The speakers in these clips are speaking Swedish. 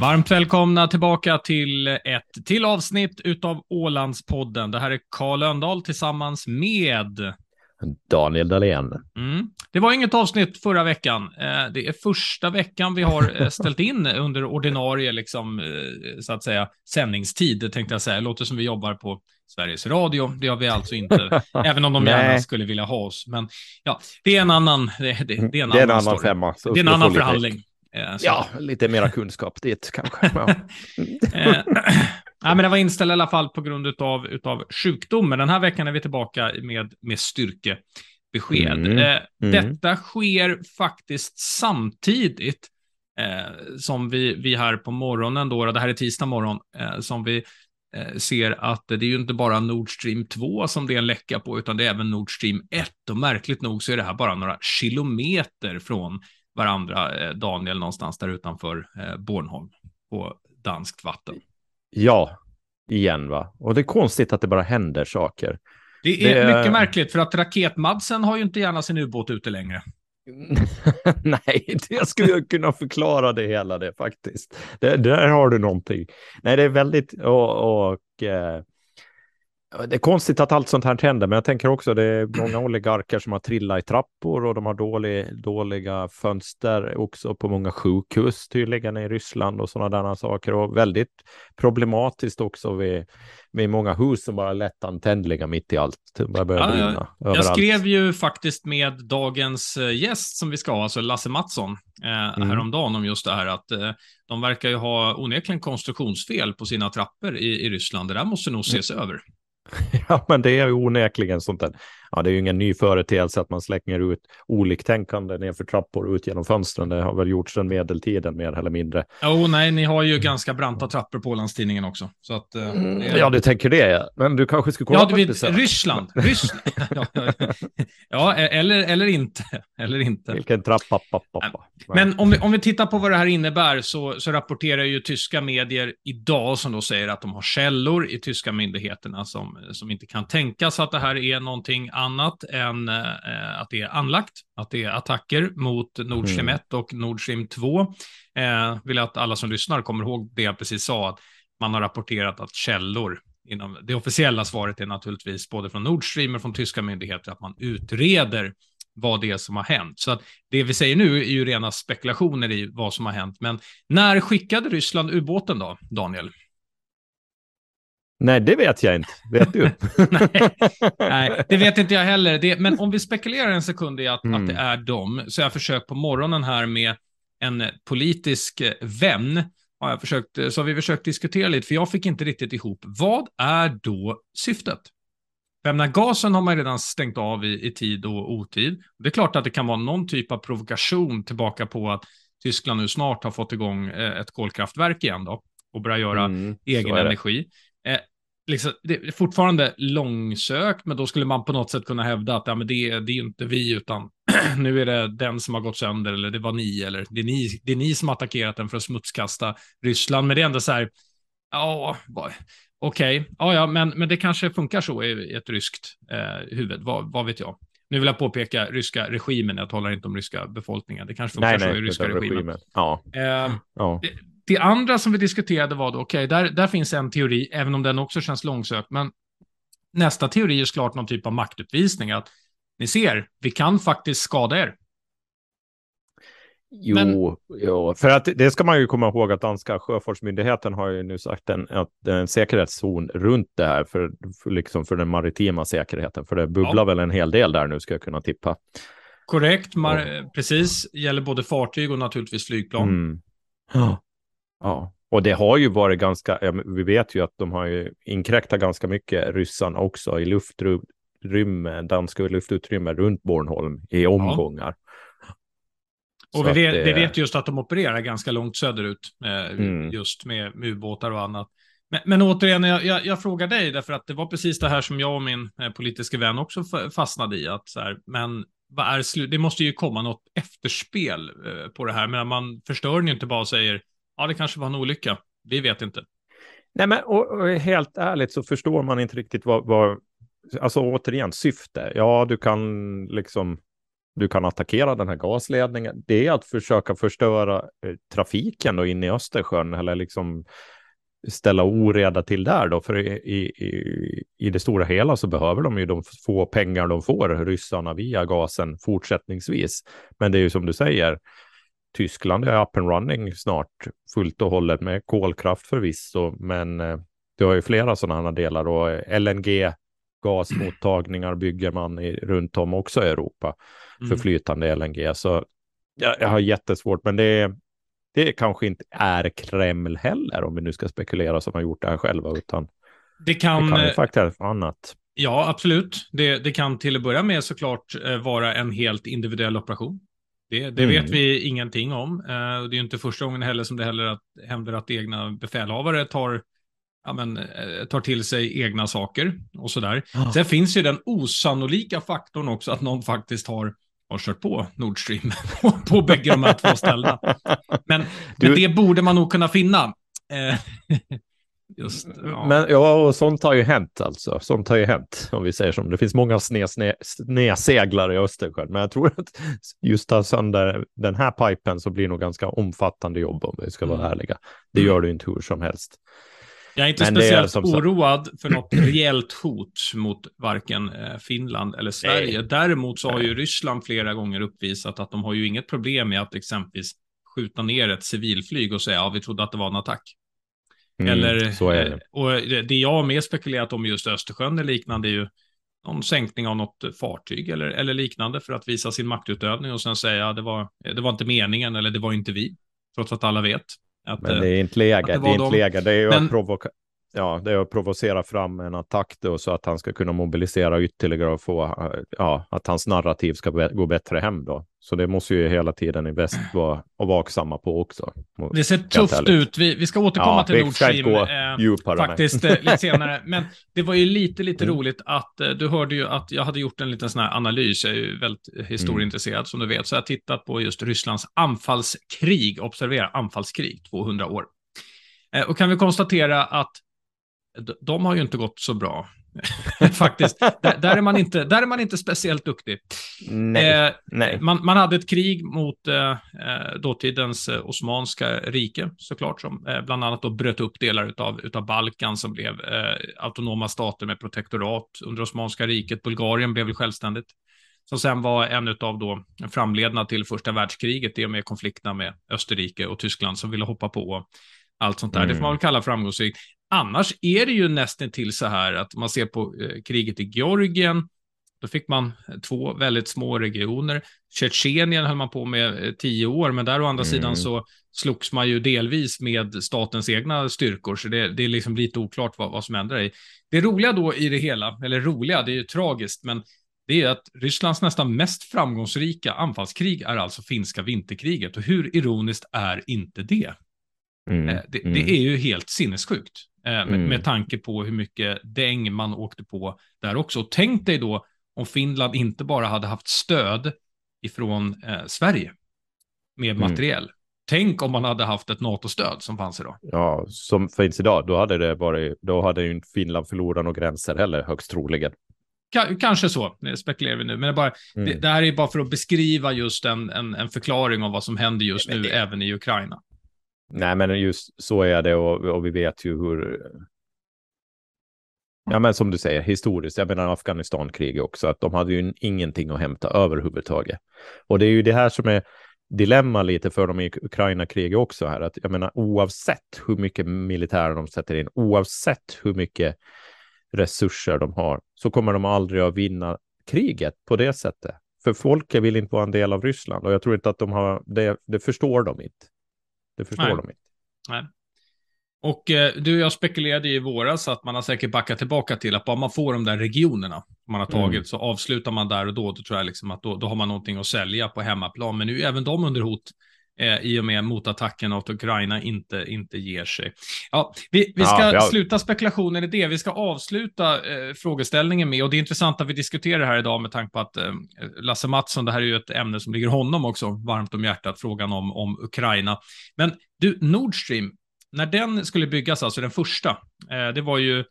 Varmt välkomna tillbaka till ett till avsnitt utav Ålandspodden. Det här är Karl Lönndahl tillsammans med Daniel Dahlén. Mm. Det var inget avsnitt förra veckan. Eh, det är första veckan vi har eh, ställt in under ordinarie, liksom, eh, så att säga, sändningstid, tänkte jag säga. Det låter som vi jobbar på Sveriges Radio. Det har vi alltså inte, även om de gärna skulle vilja ha oss. Men ja, det är en annan, det, det, det är en det är annan, en annan femma. Det är en annan förhandling. Så. Ja, lite mera kunskap dit kanske. Ja. Nej, men det var inställd i alla fall på grund av utav sjukdomen. Den här veckan är vi tillbaka med, med styrkebesked. Mm. Eh, mm. Detta sker faktiskt samtidigt eh, som vi, vi här på morgonen, då, det här är tisdag morgon, eh, som vi eh, ser att det är ju inte bara Nord Stream 2 som det är en läcka på, utan det är även Nord Stream 1. Och märkligt nog så är det här bara några kilometer från varandra, eh, Daniel, någonstans där utanför eh, Bornholm på danskt vatten. Ja, igen va. Och det är konstigt att det bara händer saker. Det är det... mycket märkligt för att Raketmadsen har ju inte gärna sin ubåt ute längre. Nej, jag skulle kunna förklara det hela det faktiskt. Det, där har du någonting. Nej, det är väldigt och, och eh, det är konstigt att allt sånt här händer, men jag tänker också det är många oligarker som har trillat i trappor och de har dålig, dåliga fönster också på många sjukhus tydligen i Ryssland och sådana där saker och väldigt problematiskt också vid, vid många hus som bara är lättantändliga mitt i allt. ja, brinna, jag, jag skrev ju faktiskt med dagens eh, gäst som vi ska ha, alltså Lasse Mattsson, eh, mm. häromdagen om just det här att eh, de verkar ju ha onekligen konstruktionsfel på sina trappor i, i Ryssland. Det där måste nog ses mm. över. Ja, men det är onekligen sånt där. Ja, det är ju ingen ny företeelse att man slänger ut oliktänkande nerför trappor ut genom fönstren. Det har väl gjorts sedan medeltiden mer eller mindre. Jo, oh, nej, ni har ju ganska branta trappor på Ålandstidningen också. Så att, uh, mm, är... Ja, du tänker det, ja. Men du kanske skulle kolla ja, du vet, Ryssland. Ryssland. ja, ja, eller, eller inte. Eller inte. Vilken trappa, pappa, pappa. Men om vi, om vi tittar på vad det här innebär så, så rapporterar ju tyska medier idag som då säger att de har källor i tyska myndigheterna som, som inte kan tänkas att det här är någonting annat än eh, att det är anlagt, att det är attacker mot Nord Stream 1 mm. och Nord Stream 2. Eh, vill att alla som lyssnar kommer ihåg det jag precis sa, att man har rapporterat att källor inom det officiella svaret är naturligtvis både från Nord Stream och från tyska myndigheter att man utreder vad det är som har hänt. Så att det vi säger nu är ju rena spekulationer i vad som har hänt. Men när skickade Ryssland ubåten då, Daniel? Nej, det vet jag inte. Vet du? nej, nej, det vet inte jag heller. Det, men om vi spekulerar en sekund i att, mm. att det är dem, så har jag försökt på morgonen här med en politisk vän, har jag försökt, så har vi försökt diskutera lite, för jag fick inte riktigt ihop. Vad är då syftet? För gasen har man redan stängt av i, i tid och otid. Det är klart att det kan vara någon typ av provokation tillbaka på att Tyskland nu snart har fått igång eh, ett kolkraftverk igen då och börjar göra mm, egen energi. Liksom, det är fortfarande långsökt, men då skulle man på något sätt kunna hävda att ja, men det, det är inte vi, utan nu är det den som har gått sönder, eller det var ni, eller det är ni, det är ni som har attackerat den för att smutskasta Ryssland. Men det är ändå så här, ja, okej, okay. ja, ja, men, men det kanske funkar så i ett ryskt eh, huvud, vad, vad vet jag. Nu vill jag påpeka ryska regimen, jag talar inte om ryska befolkningen. Det kanske funkar nej, så nej, i ryska regimen. regimen. Ja. Eh, ja. Det, det andra som vi diskuterade var då, okej, okay, där, där finns en teori, även om den också känns långsökt, men nästa teori är såklart någon typ av maktutvisning, att ni ser, vi kan faktiskt skada er. Jo, men... jo, för att det ska man ju komma ihåg att danska sjöfartsmyndigheten har ju nu sagt en, att en säkerhetszon runt det här för, för, liksom för den maritima säkerheten, för det bubblar ja. väl en hel del där nu ska jag kunna tippa. Korrekt, mar- precis, gäller både fartyg och naturligtvis flygplan. Mm. Ja. Ja, och det har ju varit ganska, vi vet ju att de har ju inkräktat ganska mycket ryssarna också i luftrum, danska luftutrymme runt Bornholm i omgångar. Ja. Och vi vet, det... vi vet, just att de opererar ganska långt söderut, eh, mm. just med, ubåtar och annat. Men, men återigen, jag, jag, jag, frågar dig, därför att det var precis det här som jag och min eh, politiska vän också fastnade i. Att så här, men vad är det måste ju komma något efterspel eh, på det här, men man förstör ju inte bara och säger ja, det kanske var en olycka. Vi vet inte. Nej, men och, och helt ärligt så förstår man inte riktigt vad, vad, alltså återigen, syfte. Ja, du kan liksom du kan attackera den här gasledningen, det är att försöka förstöra eh, trafiken då in i Östersjön eller liksom ställa oreda till där då, för i, i, i det stora hela så behöver de ju de få pengar de får, ryssarna, via gasen fortsättningsvis. Men det är ju som du säger, Tyskland är up and running snart fullt och hållet med kolkraft förvisso, men eh, du har ju flera sådana delar och LNG gasmottagningar bygger man i, runt om också i Europa för mm. flytande LNG. Så jag, jag har jättesvårt, men det, det kanske inte är Kreml heller, om vi nu ska spekulera som har gjort det här själva, utan det kan, det kan ju eh, faktiskt vara annat. Ja, absolut. Det, det kan till att börja med såklart eh, vara en helt individuell operation. Det, det mm. vet vi ingenting om. Eh, det är inte första gången heller som det heller att, händer att egna befälhavare tar, ja, men, tar till sig egna saker och sådär. Oh. Sen finns ju den osannolika faktorn också att någon faktiskt har har kört på Nord Stream på, på bägge de här två ställena. Men, du... men det borde man nog kunna finna. Just, ja. Men ja, och sånt har ju hänt alltså. Sånt har ju hänt, om vi säger som. Det finns många snedseglare i Östersjön, men jag tror att just ta sönder den här pipen så blir det nog ganska omfattande jobb om vi ska vara mm. ärliga. Det gör du inte hur som helst. Jag är inte Men speciellt är oroad för något reellt hot mot varken eh, Finland eller Sverige. Nej. Däremot så har ju Ryssland flera gånger uppvisat att de har ju inget problem med att exempelvis skjuta ner ett civilflyg och säga ja, vi trodde att det var en attack. Mm, eller, så är det. Eh, och det jag har mer spekulerat om just Östersjön är liknande är ju någon sänkning av något fartyg eller, eller liknande för att visa sin maktutövning och sen säga det var, det var inte meningen eller det var inte vi. Trots att alla vet. Att, men det är inte läge. Det, det, är inte läge. Det är ju men... att provoka ja, det är att provocera fram en attack då så att han ska kunna mobilisera ytterligare och få, ja, att hans narrativ ska gå bättre hem då. Så det måste ju hela tiden i väst vara och vaksamma på också. Det ser tufft ut. Vi, vi ska återkomma ja, till Nord Stream eh, faktiskt eh, lite senare. Men det var ju lite, lite mm. roligt att eh, du hörde ju att jag hade gjort en liten sån här analys. Jag är ju väldigt historieintresserad mm. som du vet, så jag har tittat på just Rysslands anfallskrig. Observera anfallskrig, 200 år. Eh, och kan vi konstatera att de har ju inte gått så bra. Faktiskt. Där, där, är man inte, där är man inte speciellt duktig. Nej, eh, nej. Man, man, hade ett krig mot eh, eh, dåtidens eh, Osmanska rike, såklart, som eh, bland annat då bröt upp delar utav, utav Balkan som blev eh, autonoma stater med protektorat under Osmanska riket. Bulgarien blev självständigt. Som sen var en av då framledna till första världskriget i och med konflikterna med Österrike och Tyskland som ville hoppa på allt sånt där. Mm. Det får man väl kalla framgångsrikt. Annars är det ju nästan till så här att man ser på eh, kriget i Georgien, då fick man två väldigt små regioner. Tjetjenien höll man på med eh, tio år, men där å andra mm. sidan så slogs man ju delvis med statens egna styrkor, så det, det är liksom lite oklart vad, vad som händer i. Det roliga då i det hela, eller roliga, det är ju tragiskt, men det är att Rysslands nästan mest framgångsrika anfallskrig är alltså finska vinterkriget. Och hur ironiskt är inte det? Mm, eh, det, mm. det, är ju helt sinnessjukt eh, med, mm. med tanke på hur mycket däng man åkte på där också. Tänk dig då om Finland inte bara hade haft stöd ifrån eh, Sverige med mm. materiell. Tänk om man hade haft ett NATO-stöd som fanns idag. Ja, som finns idag, då hade det varit, då hade ju Finland förlorat några gränser heller, högst troligen. Kanske så, det spekulerar vi nu. Men det, bara, mm. det, det, här är bara för att beskriva just en, en, en förklaring av vad som händer just nu, det... även i Ukraina. Nej, men just så är det och, och vi vet ju hur... Ja, men som du säger, historiskt, jag menar Afghanistankriget också, att de hade ju ingenting att hämta överhuvudtaget. Och det är ju det här som är dilemma lite för dem i Ukraina-kriget också här, att jag menar oavsett hur mycket militär de sätter in, oavsett hur mycket resurser de har, så kommer de aldrig att vinna kriget på det sättet. För folket vill inte vara en del av Ryssland och jag tror inte att de har, det, det förstår de inte. Det förstår Nej. de inte. Nej. Och eh, du jag spekulerade i våras att man har säkert backat tillbaka till att bara man får de där regionerna man har tagit mm. så avslutar man där och då. Då tror jag liksom att då, då har man någonting att sälja på hemmaplan. Men nu är även de under hot eh, i och med motattacken att Ukraina inte, inte ger sig. Ja, vi, vi ska ja, ja. sluta spekulationen i det. Vi ska avsluta eh, frågeställningen med, och det är intressant att vi diskuterar här idag med tanke på att eh, Lasse Mattsson, det här är ju ett ämne som ligger honom också varmt om hjärtat, frågan om, om Ukraina. Men du, Nord Stream, när den skulle byggas, alltså den första, eh, det var ju eh,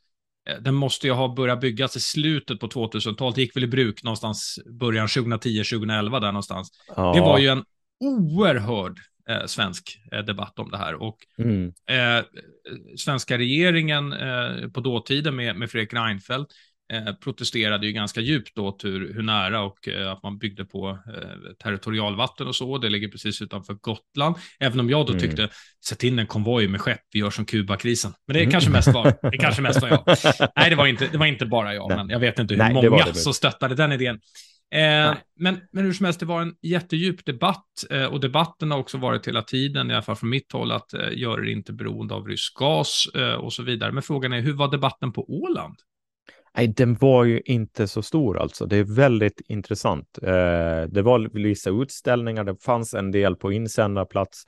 den måste ju ha börjat byggas i slutet på 2000-talet. Det gick väl i bruk någonstans början 2010-2011 där någonstans. Ja. Det var ju en oerhörd eh, svensk eh, debatt om det här. Och mm. eh, svenska regeringen eh, på dåtiden med, med Fredrik Reinfeldt eh, protesterade ju ganska djupt då hur, hur nära och eh, att man byggde på territorialvatten och så. Det ligger precis utanför Gotland. Även om jag då mm. tyckte, sätt in en konvoj med skepp, vi gör som Kubakrisen. Men det är kanske mest var, det kanske mest var jag. Nej, det var inte, det var inte bara jag, Nej. men jag vet inte hur Nej, många det det. som stöttade den idén. Eh, men, men hur som helst, det var en jättedjup debatt eh, och debatten har också varit hela tiden, i alla fall från mitt håll, att eh, göra det inte beroende av rysk gas eh, och så vidare. Men frågan är, hur var debatten på Åland? Nej, den var ju inte så stor alltså. Det är väldigt intressant. Eh, det var vissa utställningar, det fanns en del på insändarplats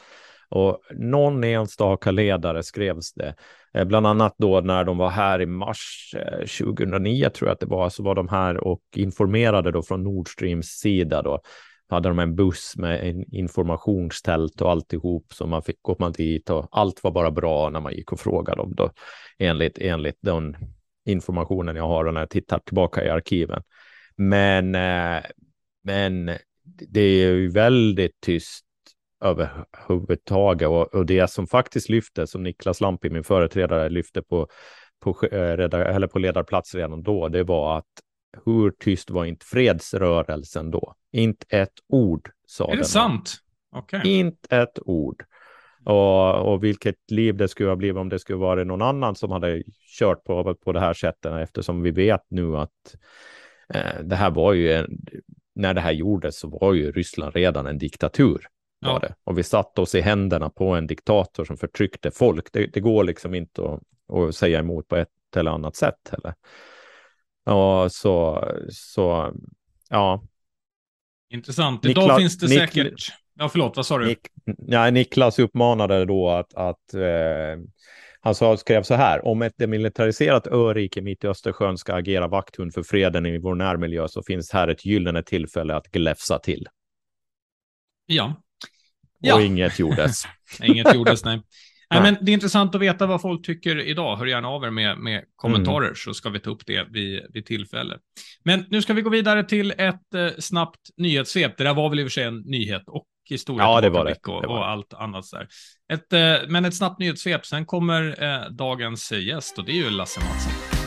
och någon enstaka ledare skrevs det. Eh, bland annat då när de var här i mars eh, 2009 tror jag att det var, så var de här och informerade då från Nord Streams sida då. Hade de en buss med en informationstält och alltihop så man fick komma dit och allt var bara bra när man gick och frågade dem då enligt, enligt den informationen jag har och när jag tittar tillbaka i arkiven. Men, eh, men det är ju väldigt tyst överhuvudtaget. Och, och det som faktiskt lyfte, som Niklas Lampi, min företrädare, lyfte på, på, eh, eller på ledarplats redan då, det var att hur tyst var inte fredsrörelsen då? Inte ett ord sa Är det sant? Okay. Inte ett ord. Och, och vilket liv det skulle ha blivit om det skulle vara någon annan som hade kört på, på det här sättet eftersom vi vet nu att eh, det här var ju en, när det här gjordes så var ju Ryssland redan en diktatur. Var det. Och vi satte oss i händerna på en diktator som förtryckte folk. Det, det går liksom inte att, att, säga emot på ett eller annat sätt heller. Och så, så ja. Intressant. Idag Nikla, finns det Nik, säkert... Ja, förlåt, vad sa du? Nik, ja, Niklas uppmanade då att, att eh, han sa, skrev så här, om ett demilitariserat örike mitt i Östersjön ska agera vakthund för freden i vår närmiljö så finns här ett gyllene tillfälle att gläfsa till. Ja, Ja. Och inget gjordes. inget gjordes, nej. Nej, men det är intressant att veta vad folk tycker idag. Hör gärna av er med, med kommentarer mm. så ska vi ta upp det vid, vid tillfälle. Men nu ska vi gå vidare till ett eh, snabbt nyhetssvep. Det där var väl i och för sig en nyhet och historia ja, det var det. Och, det var och allt annat där. Ett, eh, men ett snabbt nyhetssvep. Sen kommer eh, dagens gäst och det är ju Lasse Mattsson.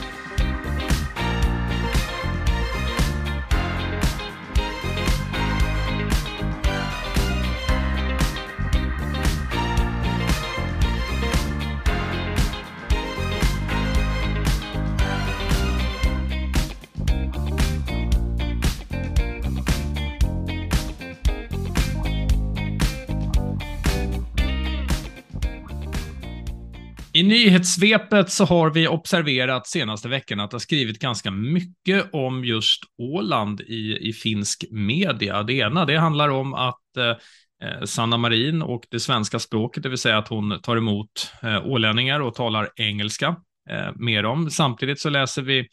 Nyhetssvepet så har vi observerat senaste veckan att det har skrivit ganska mycket om just Åland i, i finsk media. Det ena, det handlar om att eh, eh Sanna Marin och det svenska språket, det vill säga att hon tar emot eh, ålänningar och talar engelska eh, med dem. Samtidigt så läser vi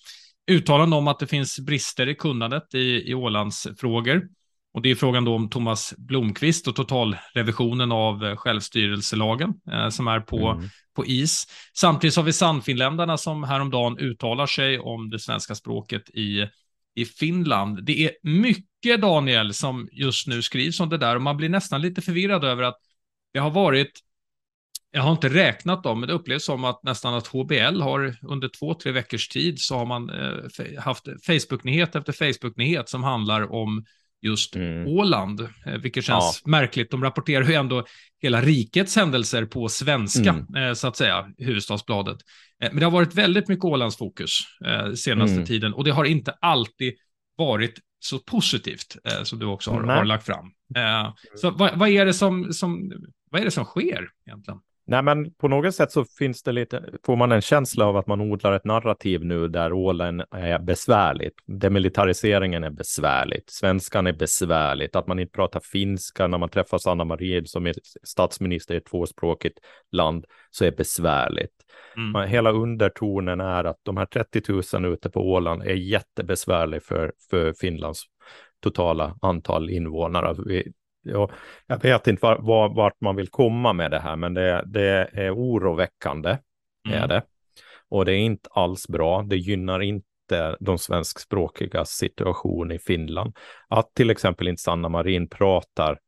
uttalanden om att det finns brister i kunnandet i, i Ålandsfrågor. Och det är frågan då om Thomas Blomqvist och totalrevisionen av eh, självstyrelselagen eh, som är på, mm på is. Samtidigt har vi Sannfinländarna som häromdagen uttalar sig om det svenska språket i, i Finland. Det är mycket, Daniel, som just nu skrivs om det där och man blir nästan lite förvirrad över att det har varit jag har inte räknat dem, men det upplevs som att nästan att HBL har under två, tre veckors tid så har man eh, haft Facebook-nyhet efter Facebook-nyhet som handlar om just mm. Åland, eh, vilket känns ja. märkligt. De rapporterar ju ändå hela rikets händelser på svenska, mm. Eh, så att säga, Huvudstadsbladet. Eh, men det har varit väldigt mycket Ålandsfokus senaste mm. tiden och det har inte alltid varit så positivt som du också har, har lagt fram. Så vad, vad, är det som, som, vad är det som sker egentligen? Nej, men på något sätt så finns det lite, får man en känsla av att man odlar ett narrativ nu där ålen är besvärligt. Demilitariseringen är besvärligt. Svenskan är besvärligt. Att man inte pratar finska när man träffar Sanna Marin som är statsminister i ett tvåspråkigt land så är besvärligt. Mm. Hela undertonen är att de här 30 000 ute på Åland är jättebesvärligt för, för Finlands totala antal invånare. Vi, ja, jag vet inte var, var, vart man vill komma med det här, men det, det är oroväckande. Mm. Är det. Och det är inte alls bra. Det gynnar inte de svenskspråkiga situation i Finland. Att till exempel inte Sanna Marin pratar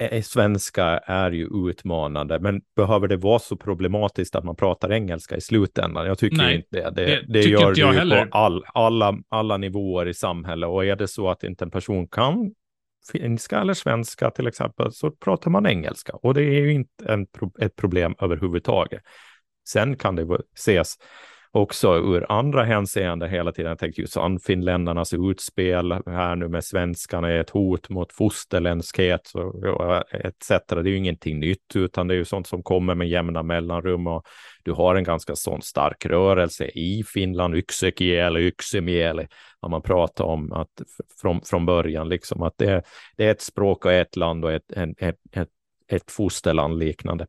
eh, svenska är ju utmanande, men behöver det vara så problematiskt att man pratar engelska i slutändan? Jag tycker Nej, inte det. Det, det det gör jag du heller. på all, alla, alla nivåer i samhället. Och är det så att inte en person kan finska eller svenska till exempel, så pratar man engelska. Och det är ju inte en, ett problem överhuvudtaget. Sen kan det ses också ur andra hänseenden hela tiden. Jag tänkte ju Sannfinländarnas utspel här nu med svenskarna är ett hot mot fosterländskhet och etc. Det är ju ingenting nytt, utan det är ju sånt som kommer med jämna mellanrum och du har en ganska sån stark rörelse i Finland, yxekieli, yxemieli, när man pratar om att från, från början, liksom att det, det är ett språk och ett land och ett, en, ett, ett, ett fosterland liknande.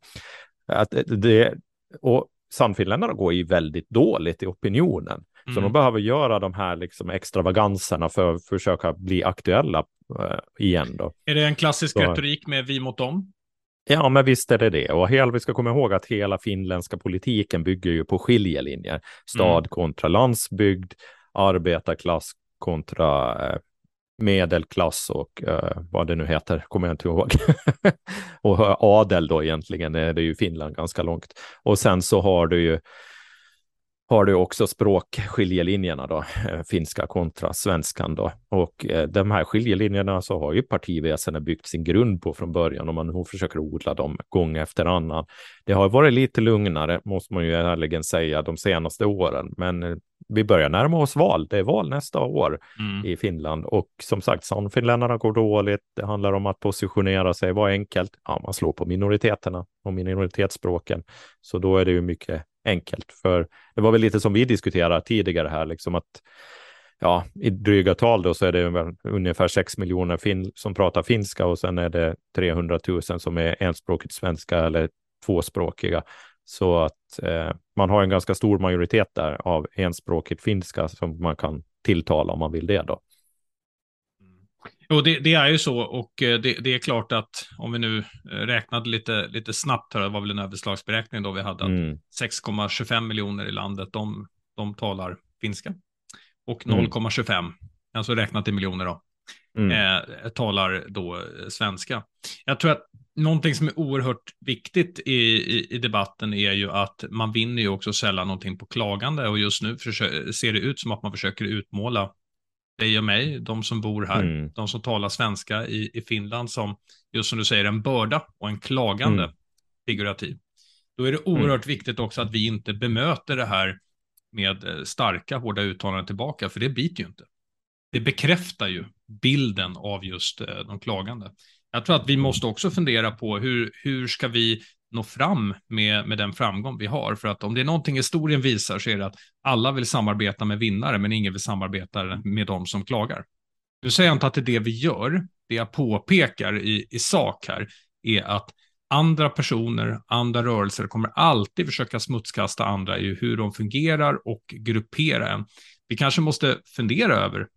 Att det, och Sannfinländarna går ju väldigt dåligt i opinionen. Mm. Så de behöver göra de här liksom extravaganserna för att försöka bli aktuella uh, igen. Då. Är det en klassisk Så. retorik med vi mot dem? Ja, men visst är det det. Och hela, vi ska komma ihåg att hela finländska politiken bygger ju på skiljelinjer. Stad mm. kontra landsbygd, arbetarklass kontra eh, medelklass och uh, vad det nu heter, kommer jag inte ihåg. och adel då egentligen eh, är det ju Finland ganska långt. Och sen så har du ju har du också språkskiljelinjerna då, eh, finska kontra svenskan då. Och eh, de här skiljelinjerna så har ju partiväsendet byggt sin grund på från början och man nu försöker odla dem gång efter annan. Det har varit lite lugnare, måste man ju ärligen säga, de senaste åren, men vi börjar närma oss val. Det är val nästa år mm. i Finland och som sagt, Sannfinländarna går dåligt. Det handlar om att positionera sig, vara enkelt. Ja, man slår på minoriteterna och minoritetsspråken, så då är det ju mycket enkelt. För det var väl lite som vi diskuterade tidigare här, liksom att ja, i dryga tal då så är det ungefär 6 miljoner fin som pratar finska och sen är det 300 000 som är enspråkigt svenska eller tvåspråkiga. Så att eh, man har en ganska stor majoritet där av enspråkigt finska som man kan tilltala om man vill det då. Jo, det, det, är ju så och eh, det, det, är klart att om vi nu eh, räknade lite, lite snabbt, här, det var väl en överslagsberäkning då vi hade, mm. 6,25 miljoner i landet, de, de talar finska. Och 0,25, mm. alltså räknat i miljoner då, mm. eh, talar då eh, svenska. Jag tror att någonting som är oerhört viktigt i, i, i, debatten är ju att man vinner ju också sällan någonting på klagande och just nu ser det ut som att man försöker utmåla dig och mig, de som bor här, mm. de som talar svenska i, i Finland som, just som du säger, en börda och en klagande mm. figurativ. Då är det oerhört mm. viktigt också att vi inte bemöter det här med eh, starka, hårda uttalanden tillbaka, för det biter ju inte. Det bekräftar ju bilden av just eh, de klagande. Jag tror att vi måste också fundera på hur, hur ska vi nå fram med, med den framgång vi har. För att om det är någonting historien visar så är det att alla vill samarbeta med vinnare, men ingen vill samarbeta med de som klagar. Nu säger jag inte att det är det vi gör. Det jag påpekar i, i sak här är att andra personer, andra rörelser kommer alltid försöka smutskasta andra i hur de fungerar och gruppera en. Vi kanske måste fundera över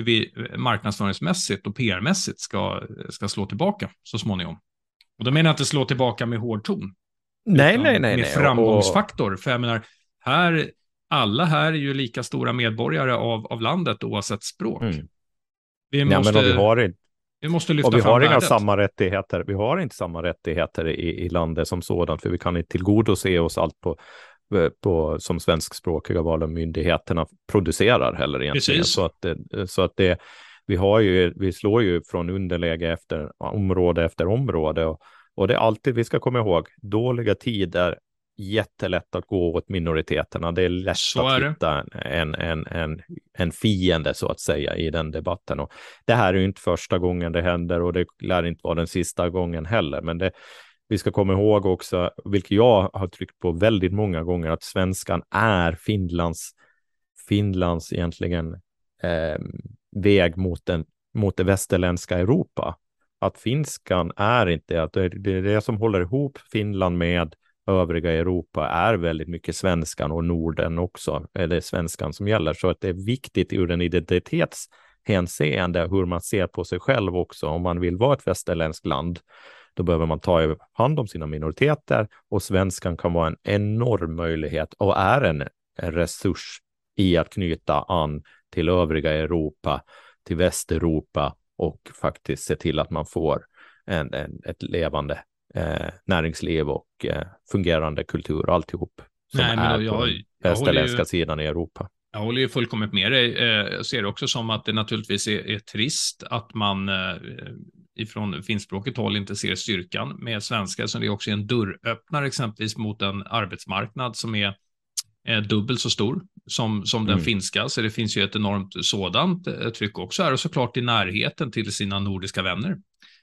hur vi marknadsföringsmässigt och PR-mässigt ska, ska slå tillbaka så småningom. Och då menar jag inte slå tillbaka med hård ton. Nej, nej, nej. Med nej. framgångsfaktor. Och... För jag menar, här, alla här är ju lika stora medborgare av, av landet oavsett språk. Mm. Vi måste, ja, men vi har, vi måste lyfta och vi fram har värdet. inga samma rättigheter. Vi har inte samma rättigheter i, i landet som sådant, för vi kan inte tillgodose oss allt på, på, som svenskspråkiga val och myndigheterna producerar heller egentligen. Precis. Så att, det, så att det, vi, har ju, vi slår ju från underläge efter område efter område. Och, och det är alltid, vi ska komma ihåg, dåliga tider, jättelätt att gå åt minoriteterna. Det är lätt så att är hitta en, en, en, en fiende så att säga i den debatten. Och det här är ju inte första gången det händer och det lär inte vara den sista gången heller. Men det, vi ska komma ihåg också, vilket jag har tryckt på väldigt många gånger, att svenskan är Finlands, Finlands egentligen eh, väg mot, den, mot det västerländska Europa. Att finskan är inte, att det, det det som håller ihop Finland med övriga Europa är väldigt mycket svenskan och Norden också, är det svenskan som gäller. Så att det är viktigt ur en identitetshänseende hur man ser på sig själv också, om man vill vara ett västerländskt land då behöver man ta hand om sina minoriteter och svenskan kan vara en enorm möjlighet och är en, resurs i att knyta an till övriga Europa, till Västeuropa och faktiskt se till att man får en, en ett levande eh, näringsliv och eh, fungerande kultur alltihop som Nej, är jag, på den västerländska sidan i Europa. Jag håller ju fullkomligt med dig. Eh, jag ser det också som att det naturligtvis är, är trist att man eh, ifrån finskspråkigt håll inte ser styrkan med svenska, så det är också en dörröppnare exempelvis mot en arbetsmarknad som är dubbelt så stor som, som den mm. finska, så det finns ju ett enormt sådant tryck också här och såklart i närheten till sina nordiska vänner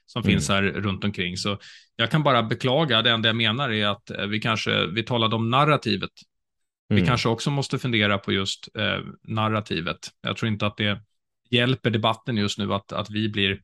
som mm. finns här runt omkring. Så jag kan bara beklaga, det enda jag menar är att eh, vi kanske, vi talade om narrativet. Mm. Vi kanske också måste fundera på just eh, narrativet. Jag tror inte att det hjälper debatten just nu att, att vi blir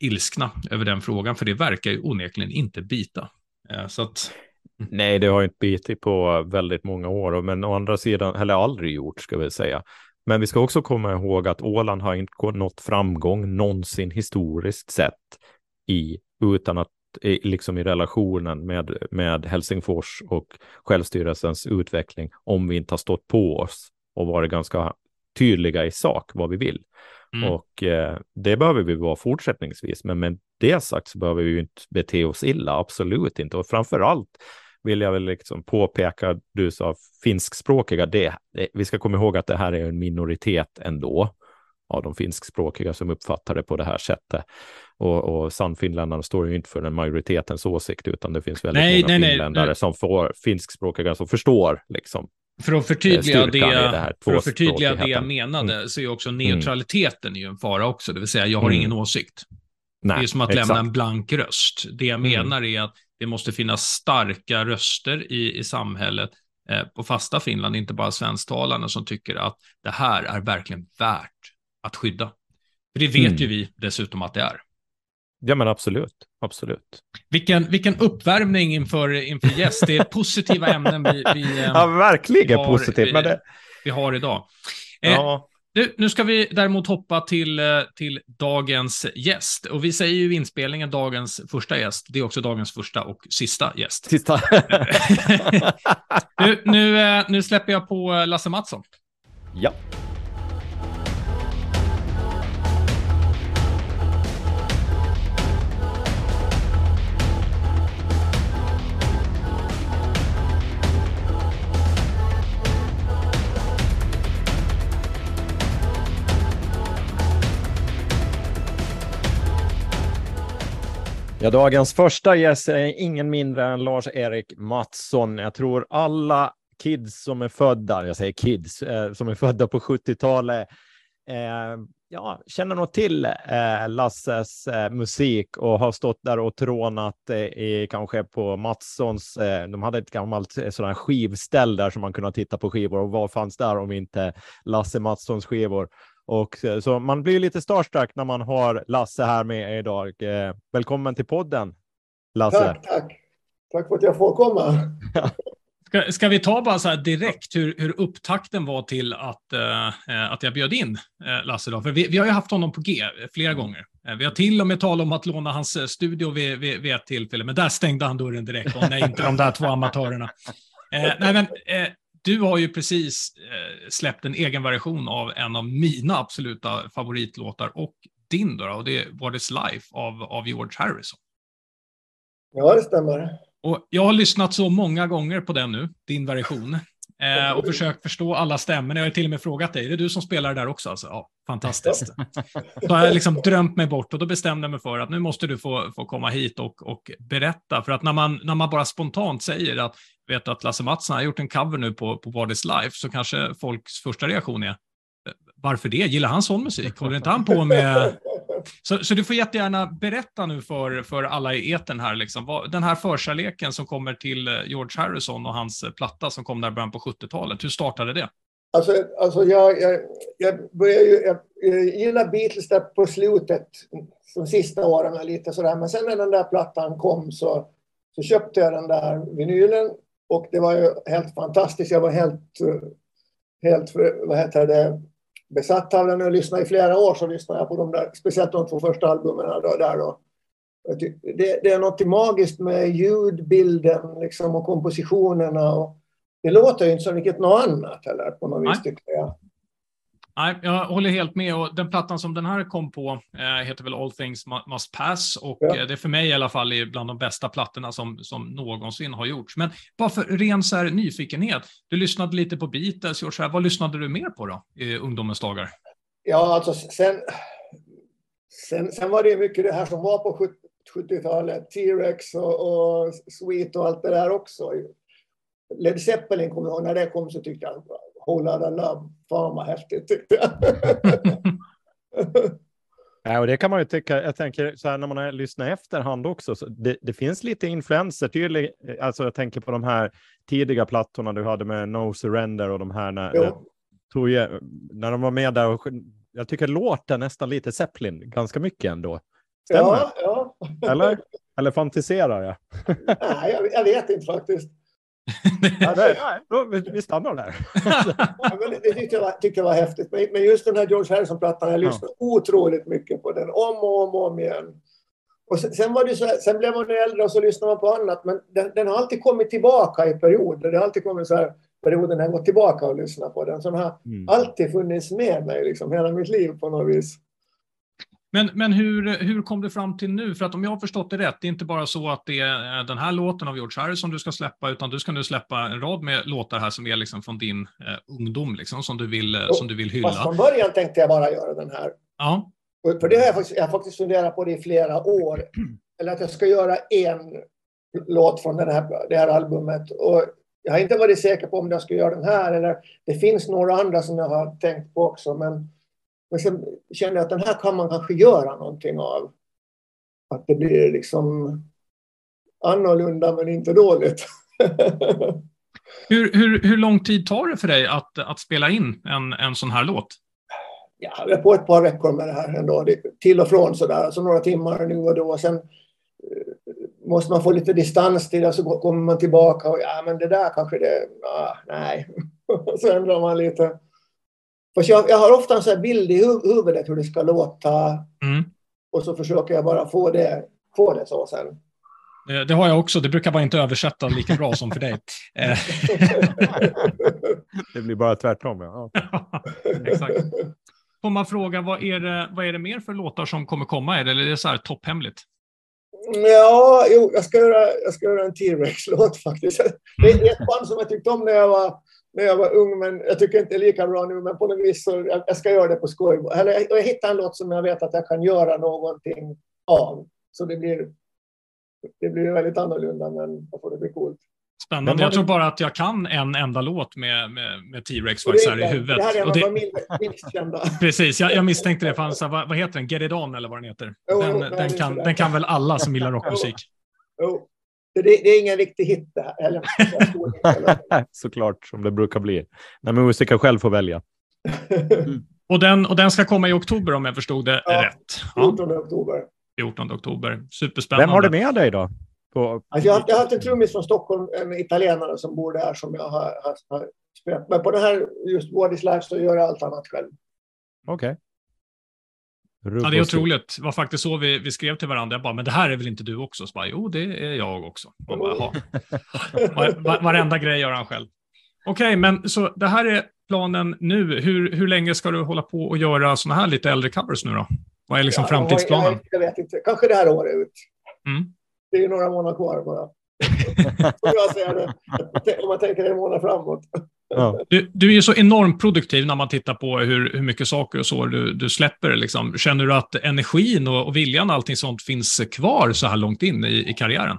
ilskna över den frågan, för det verkar ju onekligen inte bita. Eh, så att... Nej, det har inte bitit på väldigt många år, men å andra sidan, eller aldrig gjort, ska vi säga. Men vi ska också komma ihåg att Åland har inte nått framgång någonsin historiskt sett i, utan att liksom i relationen med, med Helsingfors och självstyrelsens utveckling om vi inte har stått på oss och varit ganska tydliga i sak vad vi vill. Mm. Och eh, det behöver vi vara fortsättningsvis. Men med det sagt så behöver vi ju inte bete oss illa, absolut inte. Och framför allt vill jag väl liksom påpeka, du sa finskspråkiga, det, vi ska komma ihåg att det här är en minoritet ändå av de finskspråkiga som uppfattar det på det här sättet. Och, och Sannfinländarna står ju inte för den majoritetens åsikt, utan det finns väldigt nej, många nej, finländare nej. som får finskspråkiga som förstår liksom för att förtydliga det, det för att förtydliga det jag menade, mm. så är också neutraliteten mm. ju en fara också, det vill säga jag har mm. ingen åsikt. Nej, det är som att exakt. lämna en blank röst. Det jag mm. menar är att det måste finnas starka röster i, i samhället eh, på fasta Finland, inte bara svensktalarna som tycker att det här är verkligen värt att skydda. För det vet mm. ju vi dessutom att det är. Ja, men absolut. Absolut. Vilken, vilken uppvärmning inför, inför gäst. Det är positiva ämnen vi, vi Ja, verkligen har, positivt. Vi, men det... vi har idag. Eh, ja. Nu, nu ska vi däremot hoppa till, eh, till dagens gäst. Och vi säger ju inspelningen dagens första gäst. Det är också dagens första och sista gäst. Sista. nu, nu, eh, nu släpper jag på Lasse Mattsson. Ja. Ja, dagens första gäst är ingen mindre än Lars-Erik Mattsson. Jag tror alla kids som är födda, jag säger kids, eh, som är födda på 70-talet, eh, ja, känner nog till eh, Lasses eh, musik och har stått där och trånat eh, i, kanske på Mattssons, eh, de hade ett gammalt eh, sådant skivställ där som man kunde titta på skivor och vad fanns där om inte Lasse Mattssons skivor? Och eh, så man blir lite starstruck när man har Lasse här med idag. Eh, välkommen till podden, Lasse. Tack, tack. Tack för att jag får komma. Ska, ska vi ta bara så här direkt hur, hur upptakten var till att, uh, att jag bjöd in uh, Lasse? Då? För vi, vi har ju haft honom på G flera gånger. Uh, vi har till och med talat om att låna hans studio vid, vid, vid ett tillfälle, men där stängde han dörren direkt. Och nej, inte de där två amatörerna. nej, men du har ju precis eh, släppt en egen version av en av mina absoluta favoritlåtar och din då, och det är What is Life av, av George Harrison. Ja, det stämmer. Och jag har lyssnat så många gånger på den nu, din version, eh, och försökt förstå alla stämmor. Jag har till och med frågat dig, är det du som spelar där också? Alltså, ja, fantastiskt. Då har jag liksom drömt mig bort och då bestämde jag mig för att nu måste du få, få komma hit och, och berätta. För att när man, när man bara spontant säger att vet att Lasse Mattsson har gjort en cover nu på, på What is Life, så kanske folks första reaktion är varför det? Gillar han sån musik? Håller inte han på med... Så, så du får jättegärna berätta nu för, för alla i eten här, liksom, vad, den här förkärleken som kommer till eh, George Harrison och hans platta som kom där i början på 70-talet. Hur startade det? Alltså, alltså jag, jag, jag började ju, jag, jag gillar Beatles där på slutet, de sista åren lite sådär, men sen när den där plattan kom så, så köpte jag den där vinylen och det var ju helt fantastiskt. Jag var helt, helt vad heter det, besatt av den och lyssnade i flera år. Så lyssnade jag på de där, speciellt de två första albumen där då. det, det, är något magiskt med ljudbilden liksom, och kompositionerna. Och det låter ju inte som vilket något annat heller på något vis, tycker jag. Nej, jag håller helt med. Och den plattan som den här kom på eh, heter väl All Things Must Pass. Och ja. eh, det är för mig i alla fall bland de bästa plattorna som, som någonsin har gjorts. Men bara för ren så här, nyfikenhet. Du lyssnade lite på Beatles, George. Vad lyssnade du mer på då i ungdomens dagar? Ja, alltså sen, sen, sen var det mycket det här som var på 70-talet. T-Rex och, och Sweet och allt det där också. Led Zeppelin kommer jag ihåg, när det kom så tyckte jag Lotta Love, fan vad häftigt tyckte jag. Ja, och det kan man ju tycka. Jag tänker så här när man har lyssnat efterhand också. Så det, det finns lite influenser. Tydlig, alltså jag tänker på de här tidiga plattorna du hade med No Surrender och de här när, när, när de var med där. Och, jag tycker låter nästan lite Zeppelin ganska mycket ändå. Stämmer ja, ja. Eller? Eller fantiserar jag? Nej, jag, jag vet inte faktiskt ja, nej, nej, vi stannar där. ja, men det tyckte jag, var, tyckte jag var häftigt. Men just den här George Harrison-plattan, jag lyssnade ja. otroligt mycket på den, om och om, och om igen. Och sen, sen, var det så, sen blev man äldre och så lyssnade man på annat, men den, den har alltid kommit tillbaka i perioder. Det har alltid kommit så här perioder när jag gått tillbaka och lyssnat på den. Så den har mm. alltid funnits med mig liksom, hela mitt liv på något vis. Men, men hur, hur kom du fram till nu? För att om jag har förstått det rätt, det är inte bara så att det är den här låten av George Harrison du ska släppa, utan du ska nu släppa en rad med låtar här som är liksom från din eh, ungdom, liksom, som, du vill, oh, som du vill hylla. Fast från början tänkte jag bara göra den här. Ja. För det har jag faktiskt, jag har faktiskt funderat på det i flera år. Eller att jag ska göra en låt från den här, det här albumet. Och jag har inte varit säker på om jag ska göra den här, eller det finns några andra som jag har tänkt på också, men men sen kände jag att den här kan man kanske göra någonting av. Att det blir liksom annorlunda men inte dåligt. hur, hur, hur lång tid tar det för dig att, att spela in en, en sån här låt? Ja, på ett par veckor med det här ändå. Till och från sådär, alltså några timmar nu och då. Sen eh, måste man få lite distans till det, så kommer man tillbaka och ja, men det där kanske det, ah, nej. så ändrar man lite. För jag, jag har ofta en sån bild i huvudet hur det ska låta. Mm. Och så försöker jag bara få det, få det så sen. Eh, det har jag också. Det brukar bara inte översätta lika bra som för dig. Eh. det blir bara tvärtom. Ja. Exakt. Får man fråga, vad är, det, vad är det mer för låtar som kommer komma? Är det, eller är det så här topphemligt? Ja, jo, jag ska göra, jag ska göra en T-Rex-låt faktiskt. Det är ett band som jag tyckte om när jag var när jag var ung, men jag tycker inte det är lika bra nu. Men på något vis så jag, jag ska göra det på skoj. Eller jag, jag hittar en låt som jag vet att jag kan göra någonting av. Så det blir, det blir väldigt annorlunda, men jag får det bli coolt. Spännande. Jag tror bara att jag kan en enda låt med, med, med T-Rex faktiskt här i huvudet. Det här är en av min minst kända. Precis, jag, jag misstänkte det. För vad, vad heter den? Get It On eller vad den heter. Den, oh, den, kan, den kan väl alla som gillar rockmusik? Det, det, är ingen riktig hit det här. Eller, Såklart, som det brukar bli. När musiker själv får välja. Mm. Och, den, och den ska komma i oktober om jag förstod det ja, rätt. 14 oktober. 14 oktober. Superspännande. Vem har du med dig då? På... Alltså jag, har, jag har haft en trummis från Stockholm, en italienare som bor där som jag har, har, har spelat. Men på den här, just What is Life, så gör jag allt annat själv. Okej. Okay. Ja, det är otroligt. Det var faktiskt så vi, vi skrev till varandra. Jag bara, men det här är väl inte du också? Så bara, jo, det är jag också. Man bara, Var, var, varenda grej gör han själv. Okej, okay, men så det här är planen nu. Hur, hur länge ska du hålla på och göra sådana här lite äldre covers nu då? Vad är liksom ja, framtidsplanen? Jag, jag, vet inte. Kanske det här året ut. Mm. Det är några månader kvar bara. Jag ser det. Om man tänker en månad framåt. Du, du, är ju så enormt produktiv när man tittar på hur, hur mycket saker och så du, du släpper. Liksom. Känner du att energin och, och viljan och allting sånt finns kvar så här långt in i, i karriären?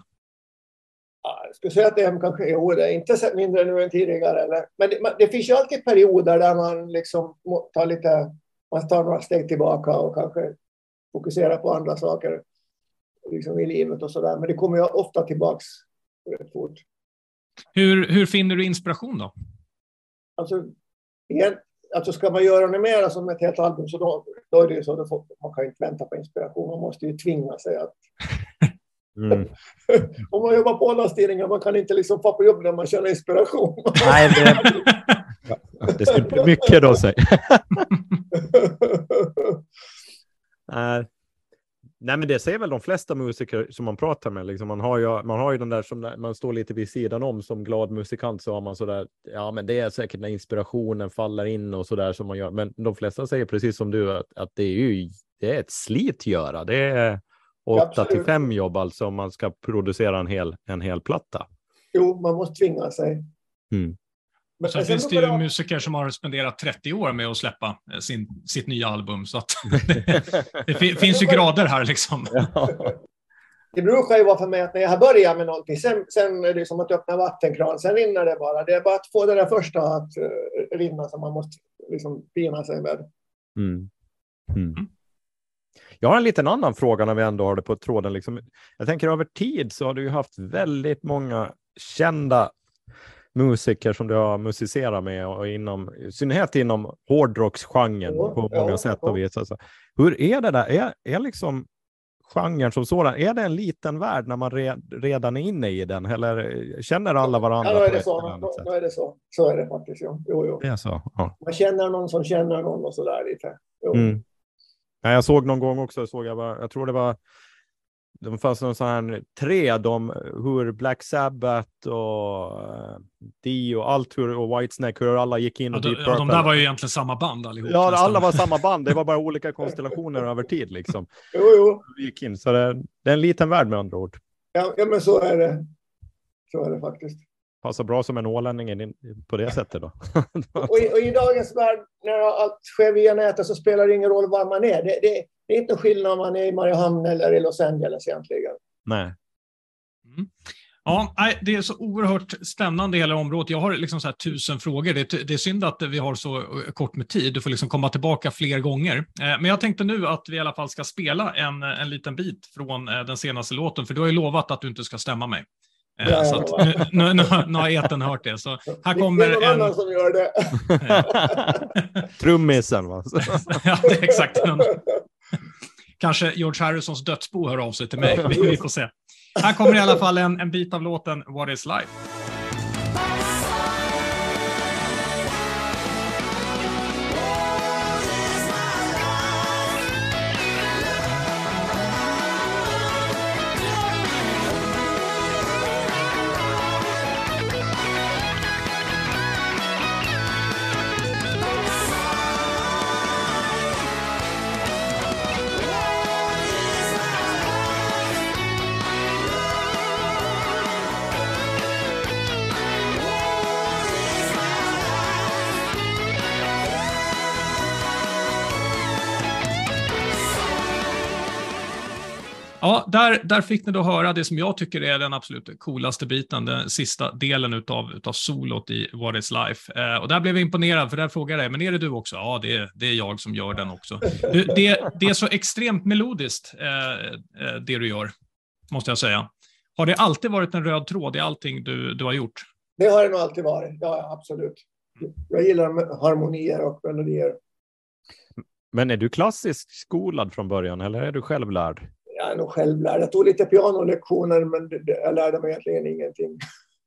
jag skulle säga att det är kanske, jo, det är inte mindre nu än tidigare. Eller, men det, det, finns ju alltid perioder där man liksom tar lite, man tar några steg tillbaka och kanske fokuserar på andra saker liksom i livet och så där. Men det kommer ju ofta tillbaks rätt fort. Hur, hur finner du inspiration då? Alltså, igen, alltså ska man göra det mera som ett helt album så då, då är det ju så att man kan inte vänta på inspiration. Man måste ju tvinga sig att... Mm. Om man jobbar på ålderstidningar, man kan inte liksom få på jobb när man känner inspiration. Nej, det, det skulle bli mycket då, säg. Nej, men det säger väl de flesta musiker som man pratar med. Liksom, man, har ju, man har ju den där som man står lite vid sidan om som glad musikant så har man så där. Ja, men det är säkert när inspirationen faller in och så där som man gör. Men de flesta säger precis som du att, att det är ju det är ett slit göra. Det är åtta till fem jobb alltså om man ska producera en hel, en hel platta. Jo, man måste tvinga sig. Mm. Men sen, finns det ju jag... musiker som har spenderat 30 år med att släppa eh, sin, sitt nya album. Så det, det finns ju grader här liksom. Det brukar ju vara för mig att när jag har börjat med någonting, sen, sen är det som att öppna vattenkran, sen rinner det bara. Det är bara att få det där första att uh, rinna som man måste liksom pina sig med. Mm. Mm. mm. Jag har en liten annan fråga när vi ändå har det på tråden. Liksom. Jag tänker över tid så har du ju haft väldigt många kända musiker som du har musicerat med och inom, i synnerhet inom hårdrocksgenren på många ja, sätt och vis. Alltså, hur är det där? Är, är liksom genren som sådan, är det en liten värld när man re, redan är inne i den? Eller känner alla varandra? Ja, då är det så. Då, då, är det så. Så är det faktiskt. Ja. Jo, jo. Det är så? Ja. Man känner någon som känner någon och så där lite. Mm. Ja, jag såg någon gång också, såg jag, bara, jag tror det var de fanns någon sån här tre, de, hur Black Sabbath och uh, Dio, allt hur, och Whitesnake, hur alla gick in. Och ja, de, ja, de där var ju egentligen samma band allihop. Ja, nästan. alla var samma band. Det var bara olika konstellationer över tid liksom. Jo, jo. Vi gick in, så det, det, är en liten värld med andra ord. Ja, ja, men så är det. Så är det faktiskt. Passar bra som en ålänning på det sättet då. och, i, och, i, dagens värld, när allt sker via nätet, så spelar det ingen roll var man är. Det, det, det är inte skillnad om man är i Mariehamn eller i Los Angeles egentligen. Nej. Mm. Ja, det är så oerhört spännande hela området. Jag har liksom så här tusen frågor. Det är, det är synd att vi har så kort med tid. Du får liksom komma tillbaka fler gånger. Eh, men jag tänkte nu att vi i alla fall ska spela en, en liten bit från eh, den senaste låten, för du har ju lovat att du inte ska stämma mig. Eh, ja, så att, nu, nu, nu, nu har eten hört det. Så här kommer det är någon en... annan som gör det. Trummisen va? ja, det är exakt. Kanske George Harrisons dödsbo hör av sig till mig. Vi, vi får se. Här kommer i alla fall en, en bit av låten What is life? Ja, där, där fick ni då höra det som jag tycker är den absolut coolaste biten, den sista delen utav, utav solot i What is Life. Eh, och där blev jag imponerad, för där frågade jag, men är det du också? Ja, det är, det är jag som gör den också. Du, det, det är så extremt melodiskt, eh, eh, det du gör, måste jag säga. Har det alltid varit en röd tråd i allting du, du har gjort? Det har det nog alltid varit, ja absolut. Jag gillar harmonier och melodier. Men är du klassiskt skolad från början eller är du självlärd? Jag är nog självlärd. Jag tog lite pianolektioner, men jag lärde mig egentligen ingenting.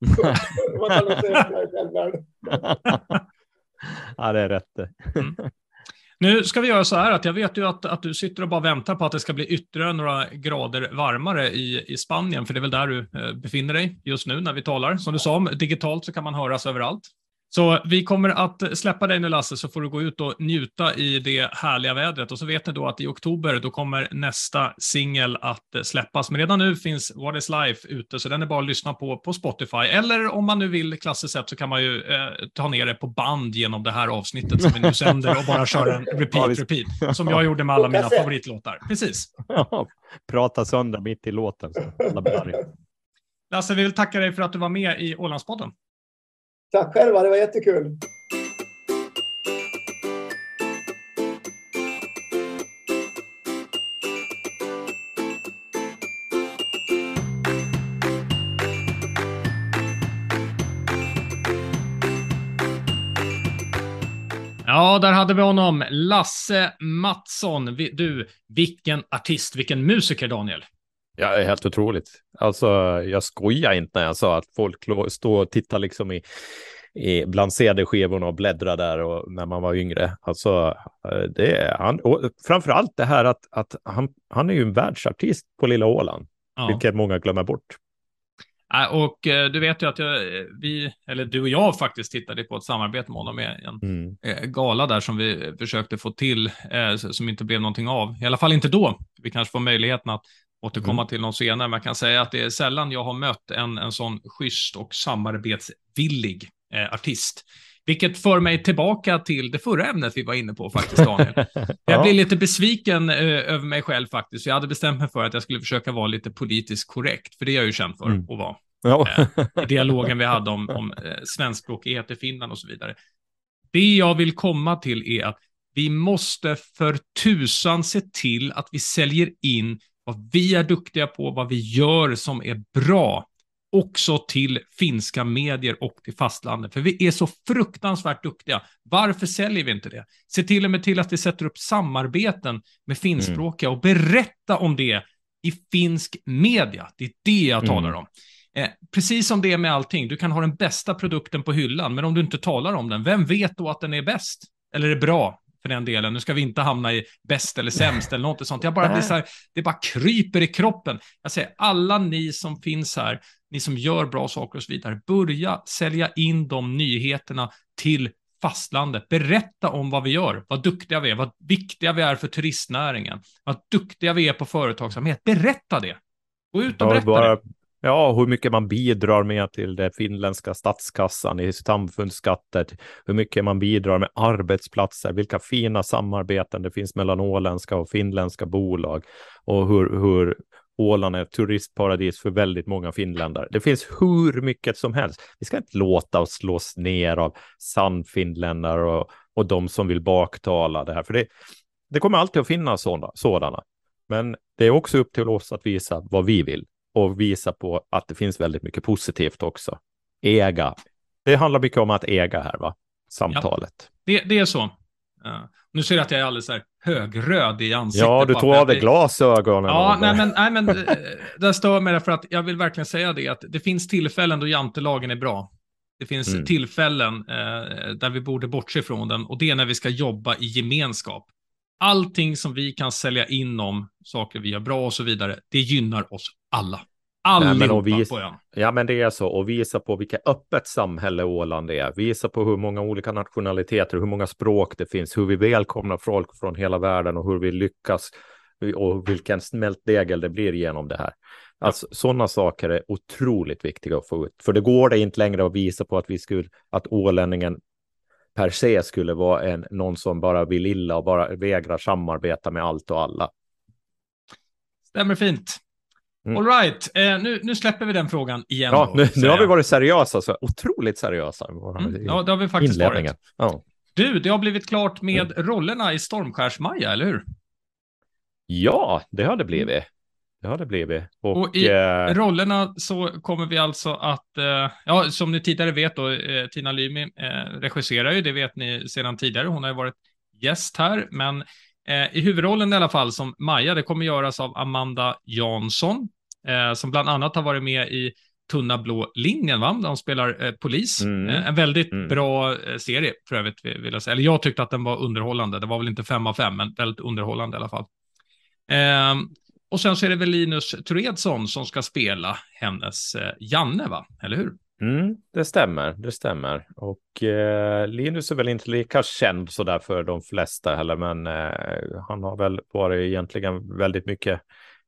Man kan nog säga att jag är självlärd. ja, det är rätt. Mm. Nu ska vi göra så här att jag vet ju att, att du sitter och bara väntar på att det ska bli ytterligare några grader varmare i, i Spanien, för det är väl där du eh, befinner dig just nu när vi talar. Som du sa, digitalt så kan man höras överallt. Så vi kommer att släppa dig nu Lasse, så får du gå ut och njuta i det härliga vädret. Och så vet ni då att i oktober, då kommer nästa singel att släppas. Men redan nu finns What is Life ute, så den är bara att lyssna på på Spotify. Eller om man nu vill klassiskt sett så kan man ju eh, ta ner det på band genom det här avsnittet som vi nu sänder och bara köra en repeat, repeat. Som jag gjorde med alla mina favoritlåtar. Precis. Prata sönder mitt i låten. Lasse, vi vill tacka dig för att du var med i Ålandspodden. Tack själva, det var jättekul. Ja, där hade vi honom. Lasse Mattsson. Du, vilken artist, vilken musiker, Daniel. Ja, det är helt otroligt. Alltså, jag skojar inte när jag sa att folk står och tittar liksom i, i, bland CD-skivorna och bläddra där och, när man var yngre. Alltså, eh, det är han. Och framför allt det här att, att han, han är ju en världsartist på Lilla Åland, ja. vilket många glömmer bort. Och eh, du vet ju att jag, vi, eller du och jag faktiskt tittade på ett samarbete med honom med en mm. Eh, gala där som vi försökte få till, som inte blev någonting av. I alla fall inte då. Vi kanske får möjligheten att återkomma mm. till någon senare. Man kan säga att det är sällan jag har mött en, en sån schysst och samarbetsvillig eh, artist. Vilket för mig tillbaka till det förra ämnet vi var inne på faktiskt, Daniel. Jag blir lite besviken eh, över mig själv faktiskt. Jag hade bestämt mig för att jag skulle försöka vara lite politiskt korrekt, för det är jag ju känd för mm. att vara. Ja. eh, I dialogen vi hade om, om eh, svenskspråkighet i Finland och så vidare. Det jag vill komma till är att vi måste för tusan se till att vi säljer in vad vi är duktiga på, vad vi gör som är bra också till finska medier och till fastlandet. För vi är så fruktansvärt duktiga. Varför säljer vi inte det? Se till och med till att vi sätter upp samarbeten med finskspråkiga mm. och berätta om det i finsk media. Det är det jag mm. talar om. Eh, precis som det är med allting, du kan ha den bästa produkten på hyllan, men om du inte talar om den, vem vet då att den är bäst? Eller är bra? För den delen. Nu ska vi inte hamna i bäst eller sämst eller något sånt. Jag bara blir så här, det bara kryper i kroppen. Jag säger, alla ni som finns här, ni som gör bra saker och så vidare, börja sälja in de nyheterna till fastlandet. Berätta om vad vi gör, vad duktiga vi är, vad viktiga vi är för turistnäringen, vad duktiga vi är på företagsamhet. Berätta det. Gå ut och berätta det. Ja, hur mycket man bidrar med till den finländska statskassan i samfundsskatter, hur mycket man bidrar med arbetsplatser, vilka fina samarbeten det finns mellan åländska och finländska bolag och hur, hur Åland är ett turistparadis för väldigt många finländare. Det finns hur mycket som helst. Vi ska inte låta oss slås ner av sannfinländare och, och de som vill baktala det här, för det, det kommer alltid att finnas sådana, sådana. Men det är också upp till oss att visa vad vi vill och visa på att det finns väldigt mycket positivt också. Äga. Det handlar mycket om att äga här, va? Samtalet. Ja, det, det är så. Uh, nu ser jag att jag är alldeles här högröd i ansiktet. Ja, du tog av dig glasögonen. Ja, nej men, nej, men eh, det stör mig därför att jag vill verkligen säga det att det finns tillfällen då jantelagen är bra. Det finns mm. tillfällen eh, där vi borde bortse från den och det är när vi ska jobba i gemenskap. Allting som vi kan sälja in om saker vi gör bra och så vidare, det gynnar oss alla. Allihopa visa, på ön. Ja, men det är så. Och visa på vilket öppet samhälle Åland är. Visa på hur många olika nationaliteter, hur många språk det finns, hur vi välkomnar folk från hela världen och hur vi lyckas och vilken smältdegel det blir genom det här. Alltså, sådana saker är otroligt viktiga att få ut. För det går det inte längre att visa på att vi skulle, att ålänningen per se skulle vara en, någon som bara vill illa och bara vägrar samarbeta med allt och alla. Stämmer fint. Mm. All right, eh, nu, nu släpper vi den frågan igen. Ja, då, nu, nu har vi varit seriösa, så otroligt seriösa. Mm. Ja, det har vi faktiskt varit. Ja. Du, det har blivit klart med mm. rollerna i Stormskärsmaja, eller hur? Ja, det har det blivit. Det har det blivit. Och, och i eh... rollerna så kommer vi alltså att, eh, ja, som ni tidigare vet då, eh, Tina Lymi eh, regisserar ju, det vet ni sedan tidigare. Hon har ju varit gäst här, men eh, i huvudrollen i alla fall som Maja, det kommer göras av Amanda Jansson, eh, som bland annat har varit med i Tunna blå linjen, va? De spelar eh, polis. Mm. En väldigt mm. bra serie, för övrigt, vill jag säga. Eller jag tyckte att den var underhållande. Det var väl inte fem av fem, men väldigt underhållande i alla fall. Och sen så är det väl Linus Turedsson som ska spela hennes eh, Janne, va? Eller hur? Mm, det stämmer, det stämmer. Och eh, Linus är väl inte lika känd så där för de flesta heller, men eh, han har väl varit egentligen väldigt mycket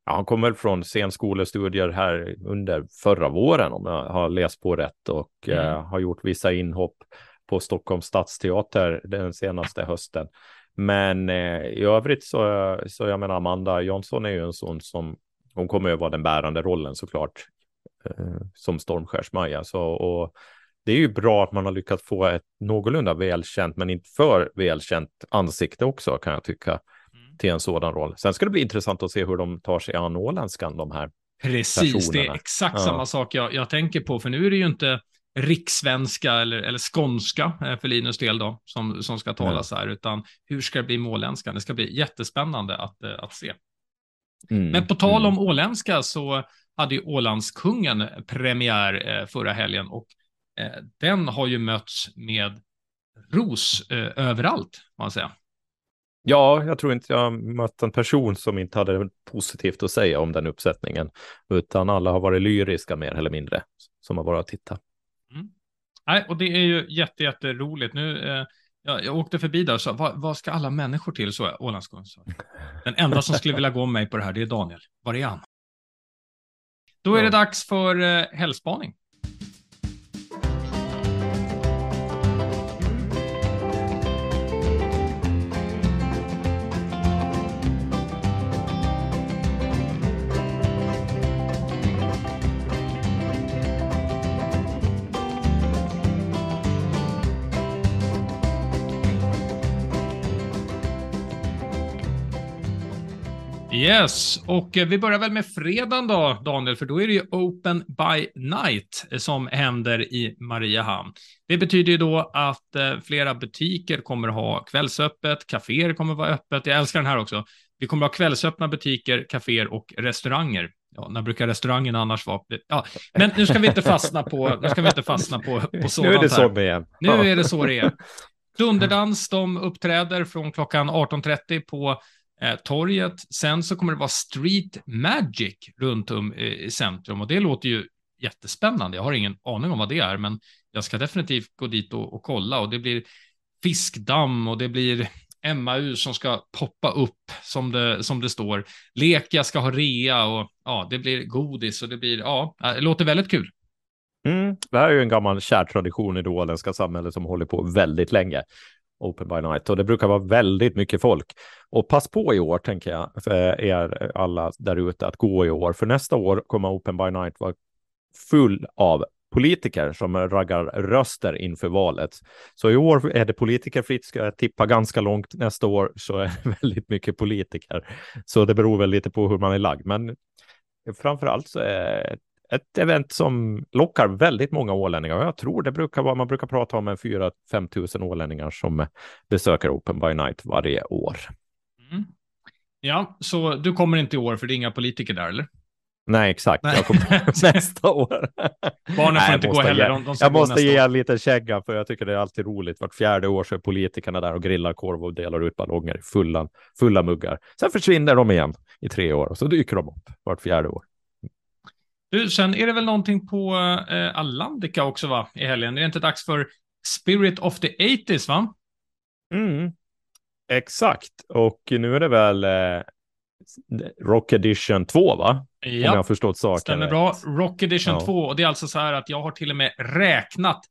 Ja, han kom väl från scenskolestudier här under förra våren om jag har läst på rätt och mm. eh, har gjort vissa inhopp på Stockholms stadsteater den senaste hösten. Men eh, i övrigt så, så jag menar Amanda Jonsson är ju en sån som hon kommer att vara den bärande rollen såklart eh, som Stormskärs-Maja. Så och det är ju bra att man har lyckats få ett någorlunda välkänt, men inte för välkänt ansikte också kan jag tycka till en sådan roll. Sen ska det bli intressant att se hur de tar sig an åländskan, de här Precis, personerna. det är exakt ja. samma sak jag, jag tänker på, för nu är det ju inte rikssvenska eller, eller skånska eh, för Linus del då, som, som ska talas här, utan hur ska det bli med åländskan? Det ska bli jättespännande att, eh, att se. Mm, Men på tal om mm. åländska så hade ju Ålandskungen premiär eh, förra helgen och den har ju mötts med ros överallt, man säga. Ja, jag tror inte jag mött en person som inte hade positivt att säga om den uppsättningen, utan alla har varit lyriska mer eller mindre som har varit att titta. Nej, och det är ju jätte, jätteroligt. Nu, eh, jag, jag åkte förbi där och sa, vad, vad ska alla människor till? Så Ålandsgården Den enda som skulle vilja gå med mig på det här, det är Daniel. Var är han? Då är det dags för eh, helgspaning. Yes, och eh, vi börjar väl med fredagen då, Daniel, för då är det ju Open by Night som händer i Mariehamn. Det betyder ju då att eh, flera butiker kommer ha kvällsöppet, kaféer kommer vara öppet. Jag älskar den här också. Vi kommer ha kvällsöppna butiker, kaféer och restauranger. Ja, när brukar restaurangen annars vara? Ja, men nu ska vi inte fastna på, nu ska vi inte fastna på, på sådant Nu är det så det är. Nu är det så det är. Dunderdans, de uppträder från klockan 18.30 på eh, torget. Sen så kommer det vara Street Magic runt om eh, i centrum och det låter ju jättespännande. Jag har ingen aning om vad det är, men jag ska definitivt gå dit och, och kolla och det blir fiskdamm och det blir MAU som ska poppa upp som det, som det står. Leka ska ha rea och ja, det blir godis och det blir, ja, eh, det låter väldigt kul. Mm, det här är ju en gammal kär tradition i det åländska samhället som håller på väldigt länge. Open by Night och det brukar vara väldigt mycket folk. Och pass på i år, tänker jag, för er alla där ute att gå i år, för nästa år kommer Open by Night vara full av politiker som raggar röster inför valet. Så i år är det politikerfritt, ska jag tippa ganska långt. Nästa år så är det väldigt mycket politiker. Så det beror väl lite på hur man är lagd. Men framför allt så är ett event som lockar väldigt många ålänningar. Jag tror det brukar vara, man brukar prata om en 4-5 tusen ålänningar som besöker Open by Night varje år. Mm. Ja, så du kommer inte i år för det är inga politiker där, eller? Nej, exakt. Nej. Jag kommer nästa år. Barnen får Nej, inte gå heller. De, de jag måste ge en liten känga, för jag tycker det är alltid roligt. Vart fjärde år så är politikerna där och grillar korv och delar ut ballonger i fulla, fulla muggar. Sen försvinner de igen i tre år och så dyker de upp vart fjärde år. Du, sen är det väl någonting på eh, Atlantica också, va? I helgen. Är det inte dags för Spirit of the 80s, va? Mm, exakt. Och nu är det väl eh, Rock Edition 2, va? Ja, Om jag har förstått saken. Stämmer bra. Rock Edition ja. 2. Och det är alltså så här att jag har till och med räknat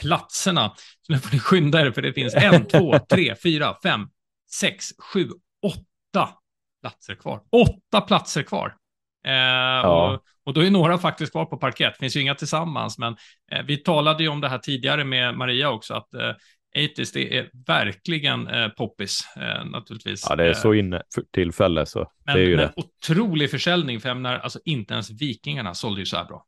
platserna. Så nu får ni skynda er, för det finns en, två, tre, fyra, fem, sex, sju, åtta platser kvar. Åtta platser kvar. Eh, ja. och, och, då är några faktiskt kvar på parkett. finns ju inga tillsammans, men eh, vi talade ju om det här tidigare med Maria också, att eh, 80s, det är verkligen eh, poppis eh, naturligtvis. Ja, det är så eh, inne för tillfälle så men, det är ju men det. otrolig försäljning, för jag menar, alltså inte ens Vikingarna sålde ju så här bra.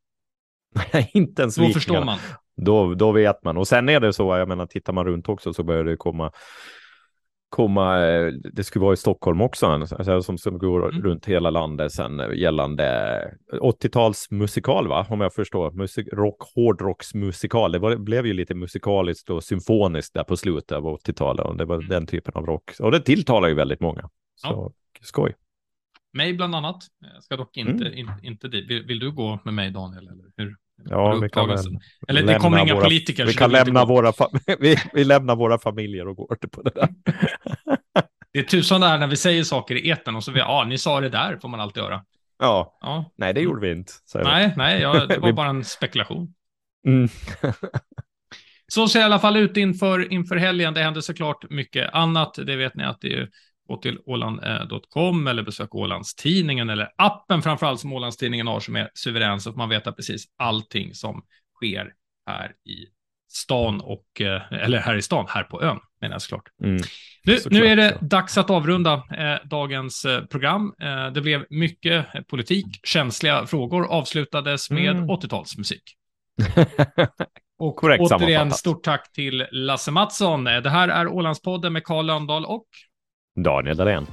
inte ens Då Vikingarna. förstår man. Då, då vet man. Och sen är det så, jag menar, tittar man runt också så börjar det komma komma, eh, det skulle vara i Stockholm också, alltså, som, som går mm. runt hela landet sen eh, gällande 80-tals musikal, va? om jag förstår, Musik, rock, hårdrocksmusikal. Det var, blev ju lite musikaliskt och symfoniskt där på slutet av 80-talet och det var mm. den typen av rock. Och det tilltalar ju väldigt många. Så ja. skoj. Mig bland annat. Jag ska dock inte, mm. in, inte dit. Vill, vill, du gå med mig Daniel? Eller hur? Ja, vi kan väl Eller det kommer inga våra, politiker. Vi kan lämna våra, vi, vi lämnar våra familjer och går på det där. det är tusan där när vi säger saker i eten och så vi, ja, ni sa det där, får man alltid göra. Ja, ja. nej, det gjorde vi inte. Nej, nej, ja, det var bara en spekulation. Mm. så ser det i alla fall ut inför, inför helgen. Det händer såklart mycket annat. Det vet ni att det är gå till åland.com eller besök Ålandstidningen eller appen framförallt som Ålandstidningen har som är suverän så att man vet precis allting som sker här i stan och, eh, eller här i stan, här på ön menar jag såklart. Mm, nu, såklart, nu är det ja. dags att avrunda eh, dagens eh, program. Eh, det blev mycket politik, känsliga frågor avslutades med mm. 80-talsmusik. och Korrekt återigen stort tack till Lasse Mattsson. Det här är Ålandspodden med Karl Lönndahl och Daniel Dahlén.